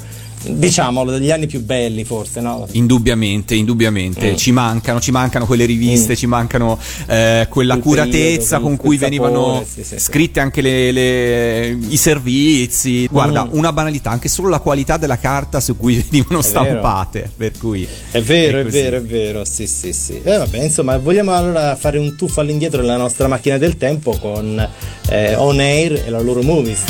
Speaker 13: diciamolo, degli anni più belli forse, no?
Speaker 1: Indubbiamente, indubbiamente,
Speaker 13: Mm.
Speaker 1: ci mancano, ci mancano quelle riviste, ci mancano eh, quella
Speaker 13: Quel
Speaker 1: curatezza
Speaker 13: periodo,
Speaker 1: con cui venivano
Speaker 13: sapore, sì, sì, sì.
Speaker 1: scritte anche le- le- i servizi. Guarda,
Speaker 13: Mm.
Speaker 1: una banalità, anche solo la qualità della carta su cui <laughs> venivano
Speaker 13: È vero.
Speaker 1: stampate. Per cui
Speaker 13: È vero, è,
Speaker 1: così.
Speaker 13: vero, è vero, sì, sì, sì. E vabbè, insomma, vogliamo allora fare un tuffo all'indietro nella nostra macchina del tempo con eh, On Air e la loro movies.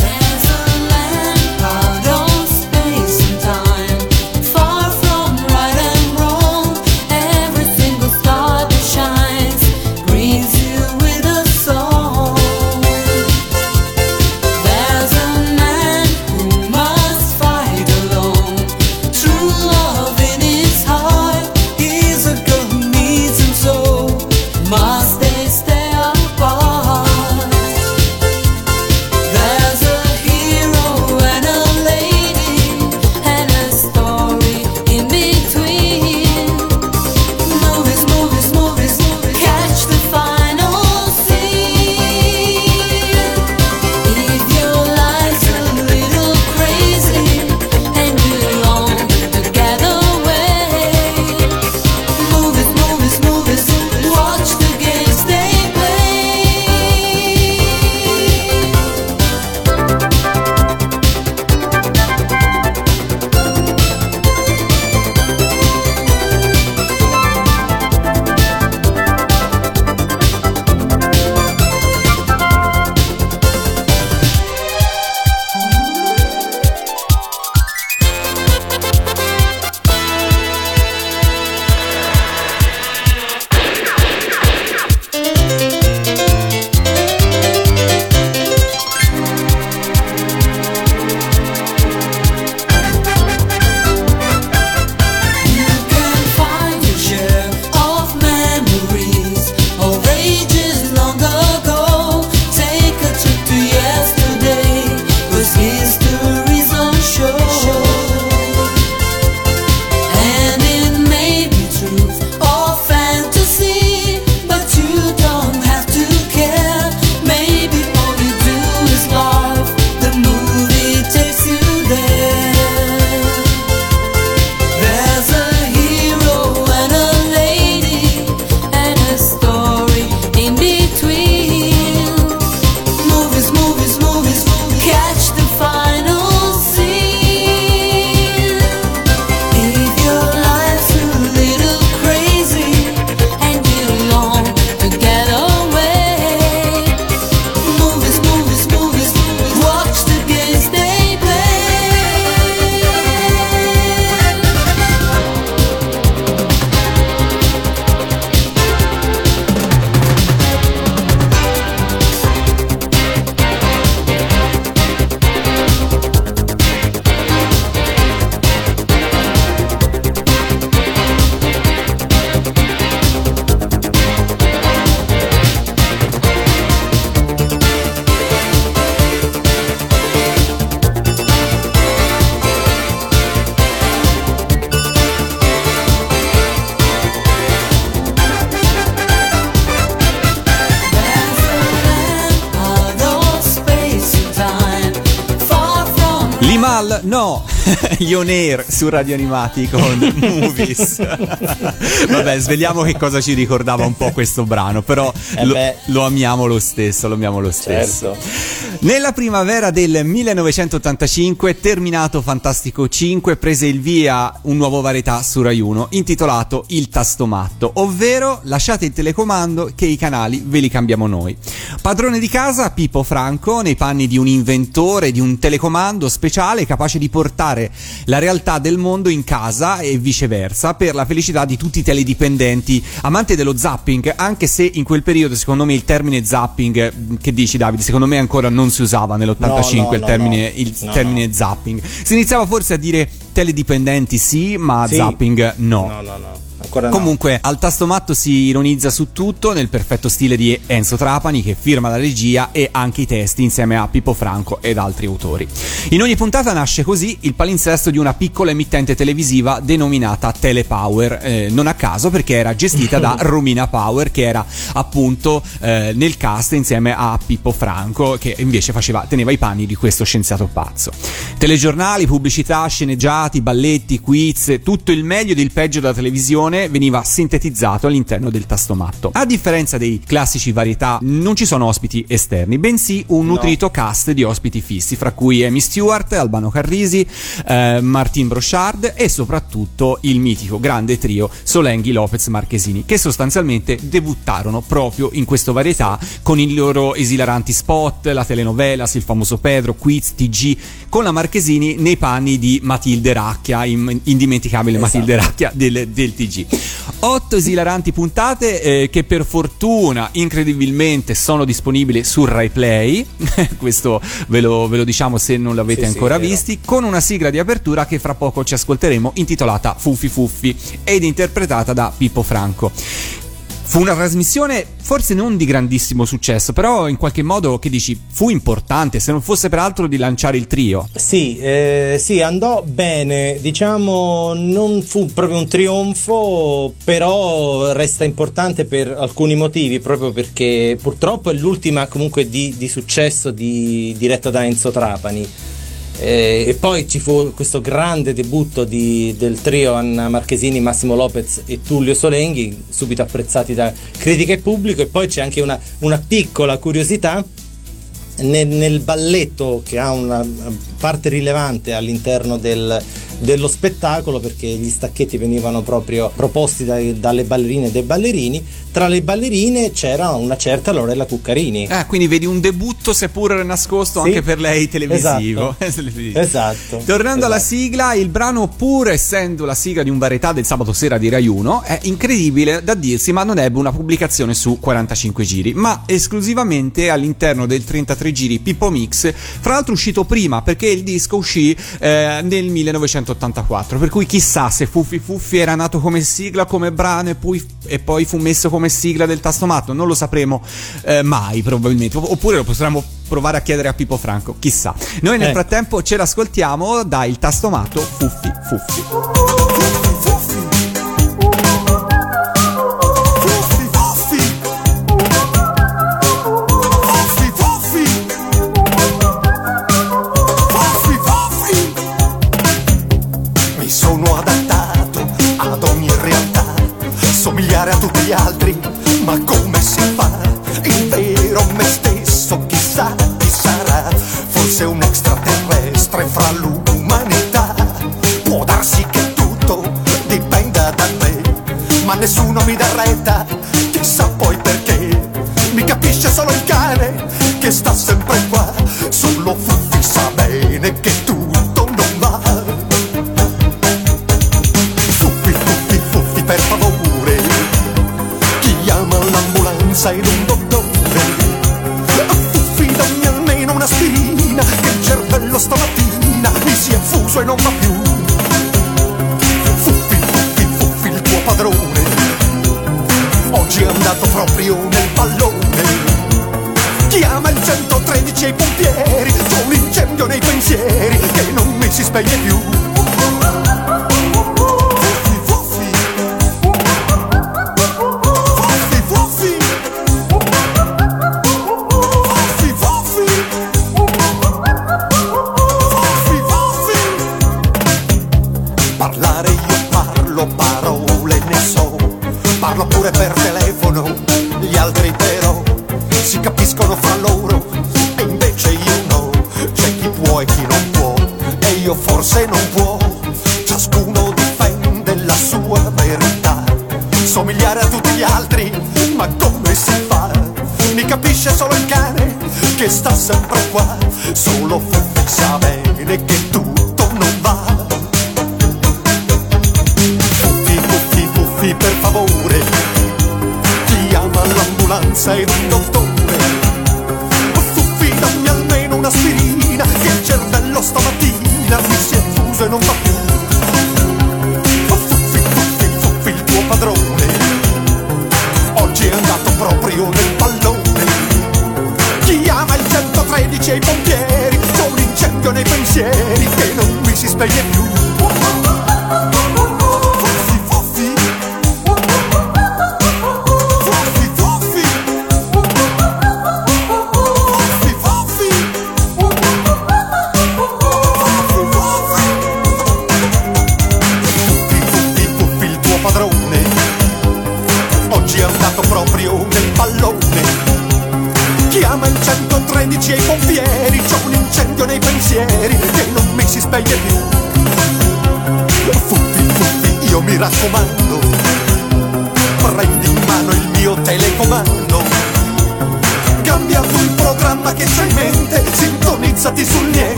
Speaker 1: Gli on air su Radio Animati con <laughs> Movies. Vabbè, svegliamo che cosa ci ricordava un po' questo brano, però
Speaker 13: Eh
Speaker 1: lo, lo amiamo lo stesso, lo amiamo lo stesso.
Speaker 13: Certo.
Speaker 1: Nella primavera del 1985, terminato Fantastico 5, prese il via un nuovo varietà su Rai 1 intitolato Il Tastomatto, ovvero lasciate il telecomando che i canali ve li cambiamo noi. Padrone di casa Pippo Franco nei panni di un inventore di un telecomando speciale capace di portare la realtà del mondo in casa e viceversa per la felicità di tutti i teledipendenti amanti dello zapping, anche se in quel periodo secondo me il termine zapping, che dici Davide, secondo me ancora non si usava nell'85
Speaker 13: No, no,
Speaker 1: il termine,
Speaker 13: no.
Speaker 1: il termine zapping. Si iniziava forse a dire teledipendenti sì, ma
Speaker 13: Sì.
Speaker 1: zapping no.
Speaker 13: No, no, no.
Speaker 2: Ancora no.
Speaker 1: Comunque, al tastomatto si ironizza su tutto nel perfetto stile di Enzo Trapani che firma la regia e anche i testi insieme a Pippo Franco ed altri autori. In ogni puntata nasce così il palinsesto di una piccola emittente televisiva denominata Telepower, eh, non a caso perché era gestita da <laughs> Romina Power che era appunto eh, nel cast insieme a Pippo Franco che invece faceva, teneva i panni di questo scienziato pazzo. Telegiornali, pubblicità, sceneggiati, balletti, quiz, tutto il meglio ed il peggio della televisione veniva sintetizzato all'interno del tastomatto. A differenza dei classici varietà, non ci sono ospiti esterni, bensì un
Speaker 2: No.
Speaker 1: nutrito cast di ospiti fissi, fra cui Amy Stewart, Albano Carrisi, eh, Martin Brochard e soprattutto il mitico grande trio Solenghi Lopez Marchesini, che sostanzialmente debuttarono proprio in questo varietà con i loro esilaranti spot, la telenovelas, il famoso Pedro, quiz, TG, con la Marchesini nei panni di Matilde Racchia, im- indimenticabile Matilde Racchia del, del TG. Otto esilaranti puntate eh, che per fortuna incredibilmente sono disponibili su Rai Play, <laughs> questo ve lo, ve lo diciamo se non l'avete
Speaker 2: Sì, sì,
Speaker 1: ancora
Speaker 2: vero.
Speaker 1: visti, con una sigla di apertura che fra poco ci ascolteremo intitolata Fuffi Fuffi ed interpretata da Pippo Franco. Fu una trasmissione forse non di grandissimo successo, però in qualche modo che dici fu importante, se non fosse peraltro di lanciare il trio.
Speaker 2: Sì, eh, sì, andò bene, diciamo non fu proprio un trionfo, però resta importante per alcuni motivi, proprio perché purtroppo è l'ultima comunque di, di successo di- diretta da Enzo Trapani. Eh, e poi ci fu questo grande debutto di- del trio Anna Marchesini, Massimo Lopez e Tullio Solenghi, subito apprezzati da critica e pubblico. E poi c'è anche una, una piccola curiosità nel, nel balletto che ha una parte rilevante all'interno del- dello spettacolo perché gli stacchetti venivano proprio proposti dai- dalle ballerine e dai ballerini tra le ballerine c'era una certa Lorella Cuccarini.
Speaker 1: Ah, quindi vedi un debutto seppur nascosto
Speaker 2: Sì.
Speaker 1: anche per lei televisivo.
Speaker 2: esatto. <laughs>
Speaker 1: Tornando alla sigla, il brano, pur essendo la sigla di un varietà del sabato sera di Rai 1, è incredibile da dirsi, ma non ebbe una pubblicazione su 45 giri, ma esclusivamente all'interno del 33 giri Pippo Mix, fra l'altro uscito prima perché il disco uscì eh, nel 1984, per cui chissà se Fuffi Fuffi era nato come sigla, come brano e poi, e poi fu messo come sigla del tastomatto, non lo sapremo eh, mai probabilmente, oppure lo potremmo provare a chiedere a Pippo Franco, chissà. Noi nel
Speaker 2: Ecco.
Speaker 1: frattempo ce l'ascoltiamo dal tastomato Fuffi Fuffi.
Speaker 6: Nessuno mi dà retta, chissà poi perché. Mi capisce solo il cane che sta sempre qua, Parlo pure per telefono, gli altri però si capiscono fra loro. E invece io no, c'è chi può e chi non può. E io forse non può.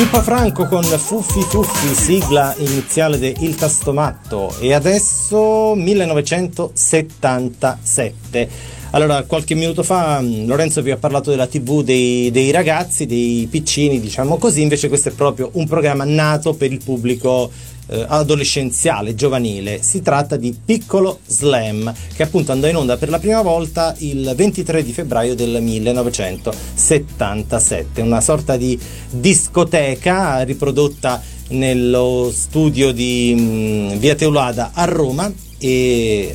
Speaker 2: Pippa Franco con Fuffi Fuffi, sigla iniziale di Il Tastomatto e adesso 1977. Allora, qualche minuto fa mh, Lorenzo vi ha parlato della TV dei, dei ragazzi, dei piccini, diciamo così, invece questo è proprio un programma nato per il pubblico eh, adolescenziale, giovanile. Si tratta di Piccolo Slam, che appunto andò in onda per la prima volta il 23 di febbraio del 1977, una sorta di discoteca riprodotta nello studio di mh, Via Teulada a Roma e eh,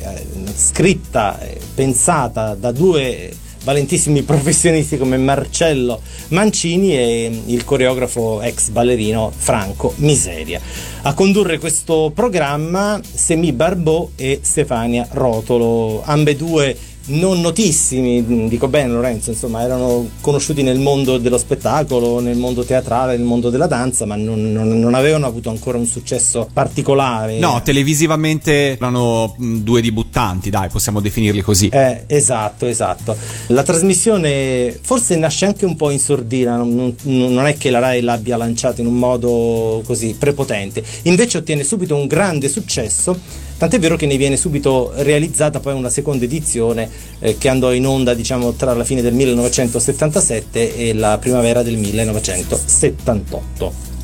Speaker 2: scritta, pensata da due valentissimi <laughs> professionisti come Marcello Mancini e il coreografo ex ballerino Franco Miseria. A condurre questo programma Semi Barbò e Stefania Rotolo, ambedue non notissimi, dico bene Lorenzo, insomma erano conosciuti nel mondo dello spettacolo, nel mondo teatrale, nel mondo della danza, ma non, non- non avevano avuto ancora un successo particolare.
Speaker 1: No, televisivamente erano mh, due debuttanti, dai, possiamo definirli così.
Speaker 2: Eh, esatto, esatto. La trasmissione forse nasce anche un po' in sordina, non, non- non è che la Rai l'abbia lanciata in un modo così prepotente, invece ottiene subito un grande successo. Tant'è vero che ne viene subito realizzata poi una seconda edizione eh, che andò in onda diciamo tra la fine del 1977 e la primavera del 1978.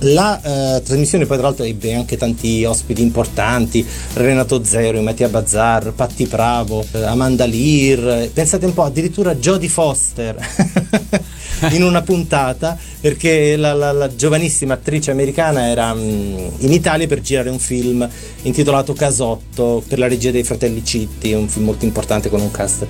Speaker 2: La eh, trasmissione poi tra l'altro ebbe anche tanti ospiti importanti, Renato Zero, Mattia Bazzar, Patti Bravo, eh, Amanda Lear, pensate un po' addirittura Jodie Foster <laughs> in una puntata perché la, la- la giovanissima attrice americana era mm, in Italia per girare un film intitolato Casotto per la regia dei fratelli Citti, un film molto importante con un cast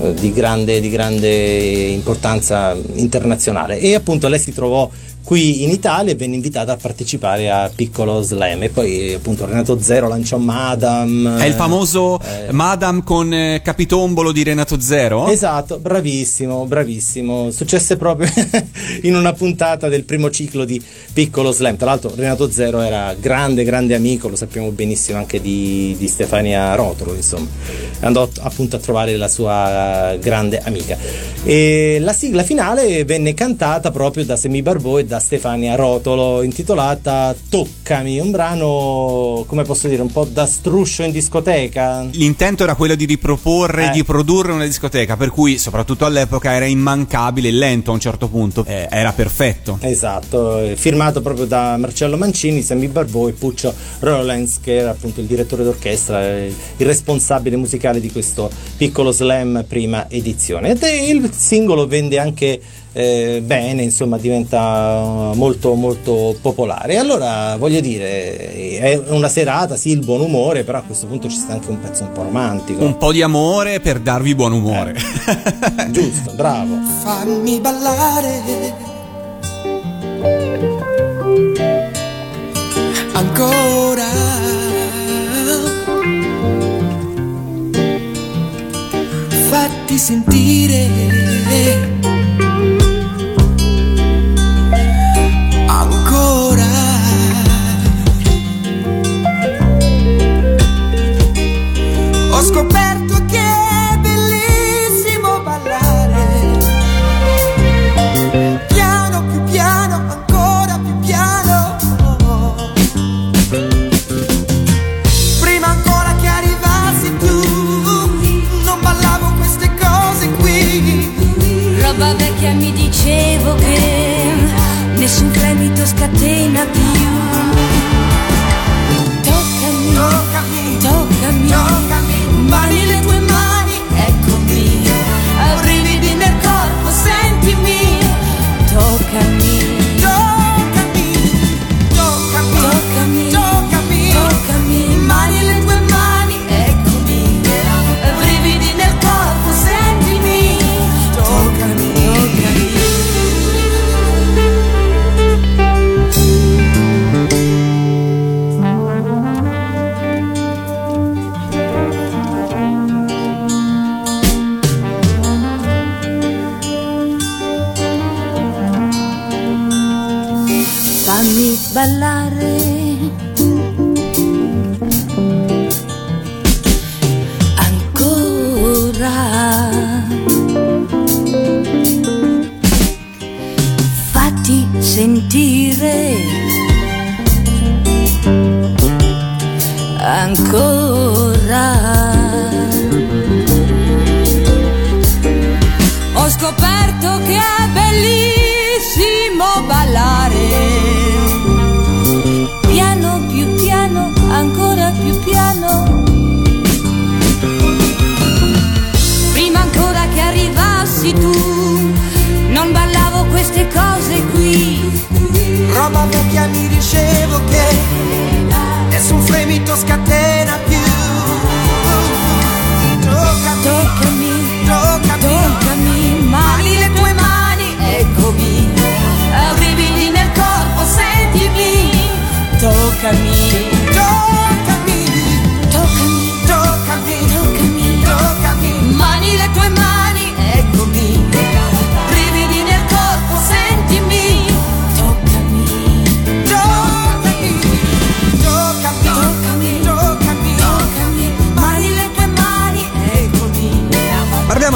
Speaker 2: eh, di grande, di grande importanza internazionale. E appunto lei si trovò qui in Italia e venne invitata a partecipare a Piccolo Slam e poi appunto Renato Zero lanciò Madam
Speaker 1: È il famoso
Speaker 2: eh,
Speaker 1: Madame con eh, Capitombolo di Renato Zero?
Speaker 2: Esatto, bravissimo, bravissimo. Successe proprio <laughs> in una puntata del primo ciclo di Piccolo Slam. Tra l'altro Renato Zero era grande, grande amico, lo sappiamo benissimo anche di, di Stefania Rotolo, insomma. Andò appunto a trovare la sua grande amica. E la sigla finale venne cantata proprio da Semi Barbò e da Stefania Rotolo, intitolata Toccami, un brano, come posso dire, un po' da struscio in discoteca.
Speaker 1: L'intento era quello di riproporre,
Speaker 2: Eh.
Speaker 1: di produrre una discoteca, per cui soprattutto all'epoca era immancabile, lento a un certo punto, eh, era perfetto.
Speaker 2: Esatto, eh, firmato proprio da Marcello Mancini, Sammy Barbò e Puccio Rollens, che era appunto il direttore d'orchestra, eh, il responsabile musicale di questo piccolo slam prima edizione. Ed il singolo vende anche eh, bene, insomma, diventa molto molto popolare. E allora voglio dire, è una serata, sì, il buon umore, però a questo punto ci sta anche un pezzo un po' romantico.
Speaker 1: Un po' di amore per darvi buon umore.
Speaker 2: Giusto, bravo.
Speaker 14: Fammi ballare ancora. Fatti sentire Ho scoperto che è bellissimo ballare piano più piano, ancora più piano. Prima ancora che arrivassi tu, non ballavo queste cose qui.
Speaker 15: Roba vecchia mi dicevo che nessun fremito scatena più.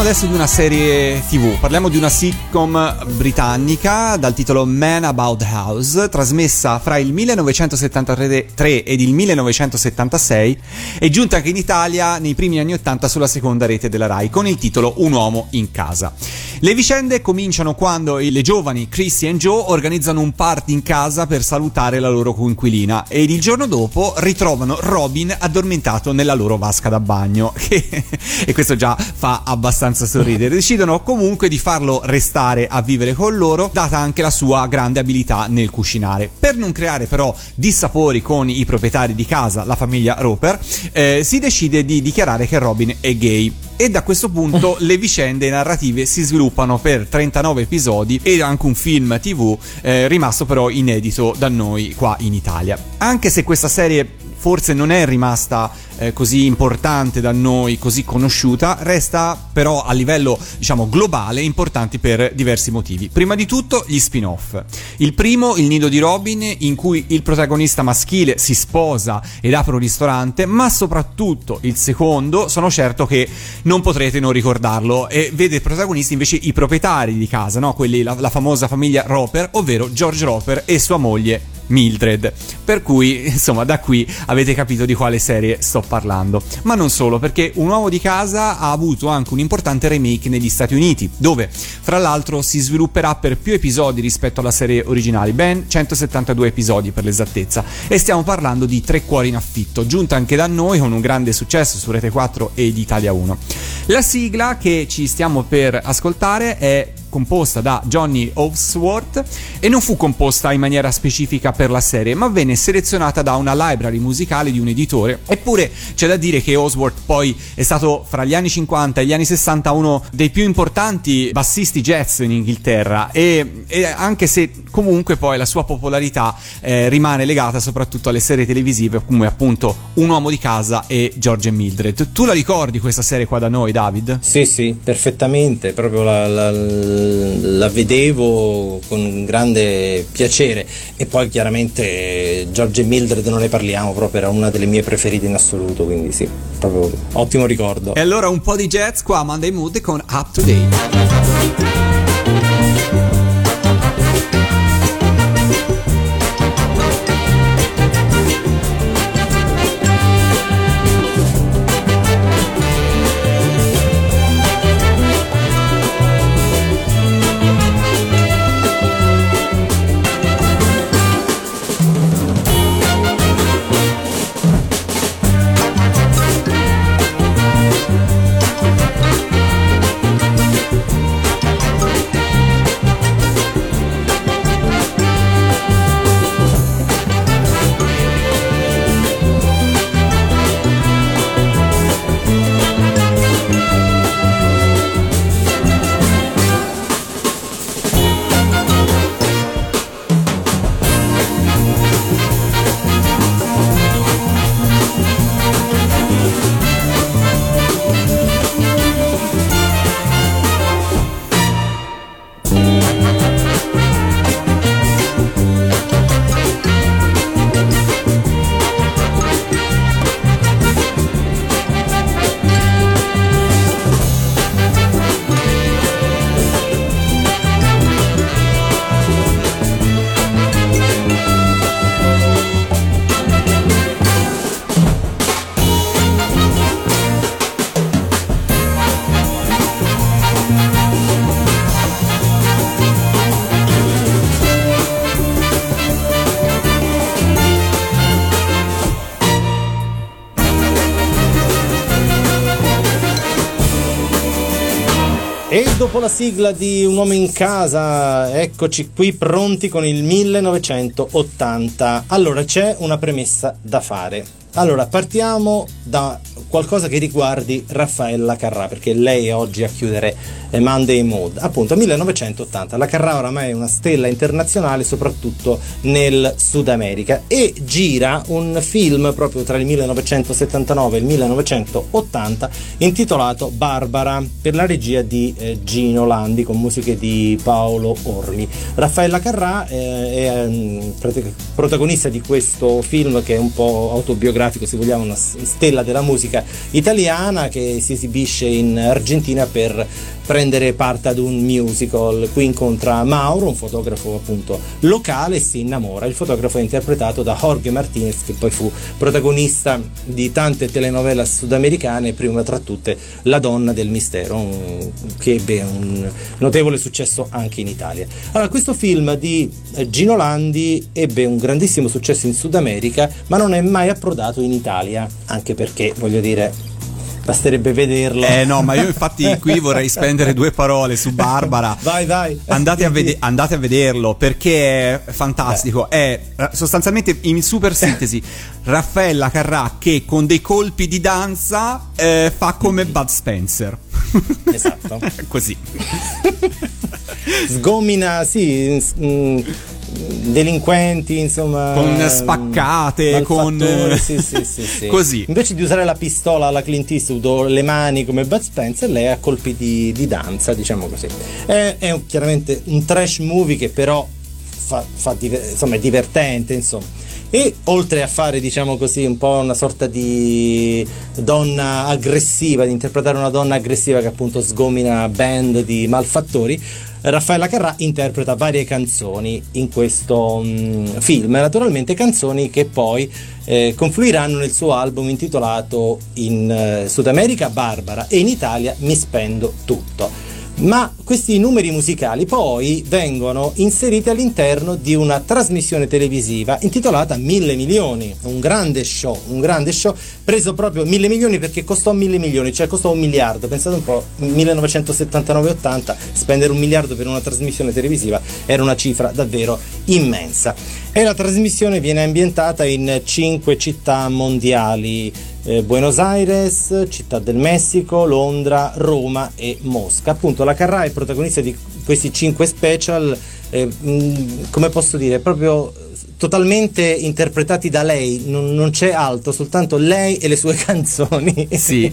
Speaker 1: Adesso di una serie TV, parliamo di una sitcom britannica dal titolo Man About House, trasmessa fra il 1973 ed il 1976 e giunta anche in Italia nei primi anni 80 sulla seconda rete della RAI con il titolo Un uomo in casa. Le vicende cominciano quando le giovani Chrissy e Joe organizzano un party in casa per salutare la loro coinquilina ed il giorno dopo ritrovano Robin addormentato nella loro vasca da bagno <laughs> che- e questo già fa abbastanza sorridere. Decidono comunque di farlo restare a vivere con loro data anche la sua grande abilità nel cucinare. Per non creare però dissapori con i proprietari di casa, la famiglia Roper, eh, si decide di dichiarare che Robin è gay. E da questo punto <laughs> le vicende narrative si sviluppano per 39 episodi e anche un film tv eh, rimasto però inedito da noi qua in Italia. Anche se questa serie forse non è rimasta eh, così importante da noi, così conosciuta, resta però a livello diciamo globale importanti per diversi motivi. Prima di tutto gli spin-off. Il primo, Il nido di Robin, in cui il protagonista maschile si sposa ed apre un ristorante, ma soprattutto il secondo, sono certo che non potrete non ricordarlo e vede protagonisti invece i proprietari di casa, no? Quelli, la, la famosa famiglia Roper, ovvero George Roper e sua moglie Mildred. Per cui, insomma, da qui avete capito di quale serie sto parlando. Ma non solo, perché Un uomo di casa ha avuto anche un importante remake negli Stati Uniti, dove fra l'altro si svilupperà per più episodi rispetto alla serie originale, ben 172 episodi per l'esattezza. E stiamo parlando di Tre cuori in affitto, giunta anche da noi con un grande successo su Rete 4 ed Italia 1. La sigla che ci stiamo per ascoltare è composta da Johnny Ovsworth e non fu composta in maniera specifica per la serie, ma venne selezionata da una library musicale di un editore. Eppure c'è da dire che Osworth poi è stato fra gli anni 50 e gli anni 60 uno dei più importanti bassisti jazz in Inghilterra e, e anche se comunque poi la sua popolarità eh, rimane legata soprattutto alle serie televisive come appunto Un uomo di casa e George Mildred. Tu la ricordi questa serie qua da noi, David?
Speaker 2: Sì, sì, perfettamente, proprio la, la- la vedevo con grande piacere e poi chiaramente George e Mildred non ne parliamo proprio, era una delle mie preferite in assoluto, quindi sì, proprio ottimo ricordo.
Speaker 1: E allora un po' di jazz qua a Monday Mood con Up to Date.
Speaker 2: E dopo la sigla di Un uomo in casa, eccoci qui pronti con il 1980. Allora c'è una premessa da fare. Allora partiamo da qualcosa che riguardi Raffaella Carrà, perché lei è oggi a chiudere eh, Monday Mood. Appunto, 1980. La Carrà oramai è una stella internazionale, soprattutto nel Sud America, e gira un film proprio tra il 1979 e il 1980 intitolato Barbara, per la regia di eh, Gino Landi, con musiche di Paolo Ormi. Raffaella Carrà eh, è um, protagonista di questo film che è un po' autobiografico, se vogliamo, una stella della musica italiana che si esibisce in Argentina per prendere parte ad un musical. Qui incontra Mauro, un fotografo appunto locale, e si innamora. Il fotografo è interpretato da Jorge Martinez, che poi fu protagonista di tante telenovela sudamericane, prima tra tutte La donna del mistero, che ebbe un notevole successo anche in Italia. Allora, questo film di Gino Landi ebbe un grandissimo successo in Sud America, ma non è mai approdato in Italia, anche perché, voglio dire, basterebbe vederlo.
Speaker 1: Eh no, ma io infatti qui vorrei spendere due parole su Barbara. <laughs>
Speaker 2: vai, vai.
Speaker 1: Andate a, vede- <laughs> andate a vederlo perché è fantastico. Beh. È sostanzialmente in super sintesi Raffaella Carrà che con dei colpi di danza eh, fa come Bud Spencer. <laughs>
Speaker 2: Esatto.
Speaker 1: Così.
Speaker 2: Sgomina, sì. Mm, delinquenti, insomma,
Speaker 1: con spaccate, con
Speaker 2: sì, sì, sì, sì, <laughs>
Speaker 1: così.
Speaker 2: Invece di usare la pistola alla Clint Eastwood o le mani come Bud Spencer, lei ha colpi di, di danza, diciamo così. È, è un, chiaramente un trash movie che però fa, fa insomma, è divertente, insomma. E oltre a fare, diciamo così, un po' una sorta di donna aggressiva, di interpretare una donna aggressiva che appunto sgomina band di malfattori, Raffaella Carrà interpreta varie canzoni in questo um, film, naturalmente canzoni che poi eh, confluiranno nel suo album intitolato in eh, Sud America Barbara e in Italia Mi spendo tutto ma questi numeri musicali poi vengono inseriti all'interno di una trasmissione televisiva intitolata Mille Milioni, un grande show, un grande show preso proprio mille milioni perché costò mille milioni, cioè costò un miliardo, pensate un po', 1979-80 spendere un miliardo per una trasmissione televisiva era una cifra davvero immensa. E la trasmissione viene ambientata in cinque città mondiali eh, Buenos Aires, Città del Messico, Londra, Roma e Mosca. Appunto la Carrà è protagonista di questi cinque special, eh, mh, come posso dire, proprio totalmente interpretati da lei, non, non, c'è altro, soltanto lei e le sue <laughs> canzoni.
Speaker 1: Sì. <laughs>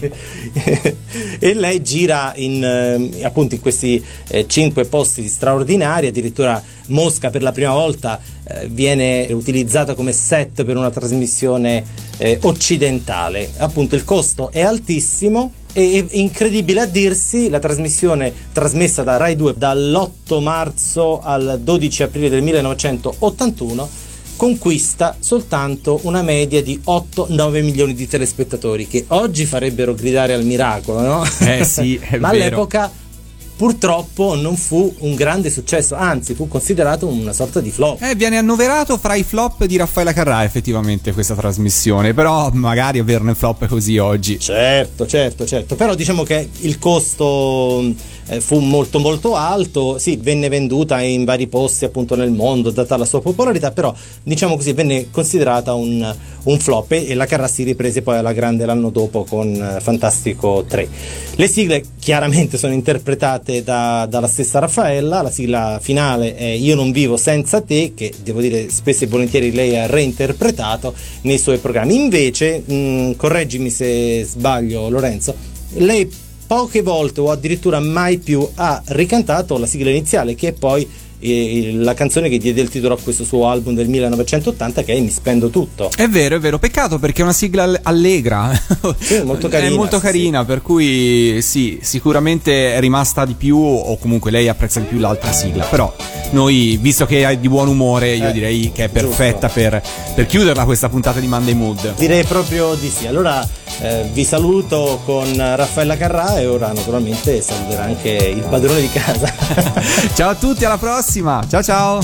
Speaker 2: e lei gira in, eh, appunto in questi eh, cinque posti straordinari, addirittura Mosca per la prima volta eh, viene utilizzata come set per una trasmissione eh, occidentale. Appunto il costo è altissimo e incredibile a dirsi la trasmissione trasmessa da Rai 2 dall'8 marzo al 12 aprile del 1981 conquista soltanto una media di 8-9 milioni di telespettatori che oggi farebbero gridare al miracolo, no?
Speaker 1: Eh sì, <laughs>
Speaker 2: Ma
Speaker 1: vero.
Speaker 2: all'epoca purtroppo non fu un grande successo, anzi fu considerato una sorta di flop.
Speaker 1: Eh, viene annoverato fra i flop di Raffaella Carrà effettivamente questa trasmissione, però magari averne flop così oggi.
Speaker 2: Certo, certo, certo, però diciamo che il costo eh, fu molto molto alto, sì, venne venduta in vari posti appunto nel mondo, data la sua popolarità, però diciamo così venne considerata un, un flop e la Carrà si riprese poi alla grande l'anno dopo con eh, Fantastico 3. Le sigle chiaramente sono interpretate da, dalla stessa Raffaella, la sigla finale è Io non vivo senza te, che devo dire spesso e volentieri lei ha reinterpretato nei suoi programmi. Invece, mh, correggimi se sbaglio Lorenzo, lei poche volte o addirittura mai più ha ricantato la sigla iniziale che è poi eh, la canzone che diede il titolo a questo suo album del 1980 che è Mi spendo tutto.
Speaker 1: È vero, è vero, peccato perché è una sigla allegra.
Speaker 2: Sì, molto carina.
Speaker 1: È molto <laughs> carina,
Speaker 2: sì.
Speaker 1: per cui sì, sicuramente è rimasta di più o comunque lei apprezza di più l'altra sigla, però noi, visto che è di buon umore, io
Speaker 2: Eh,
Speaker 1: direi che è perfetta per, per chiuderla questa puntata di Monday Mood.
Speaker 2: Direi proprio di sì. Allora eh, vi saluto con Raffaella Carrà e ora naturalmente saluterà anche il padrone di casa. <laughs>
Speaker 1: ciao a tutti, alla prossima. Ciao ciao.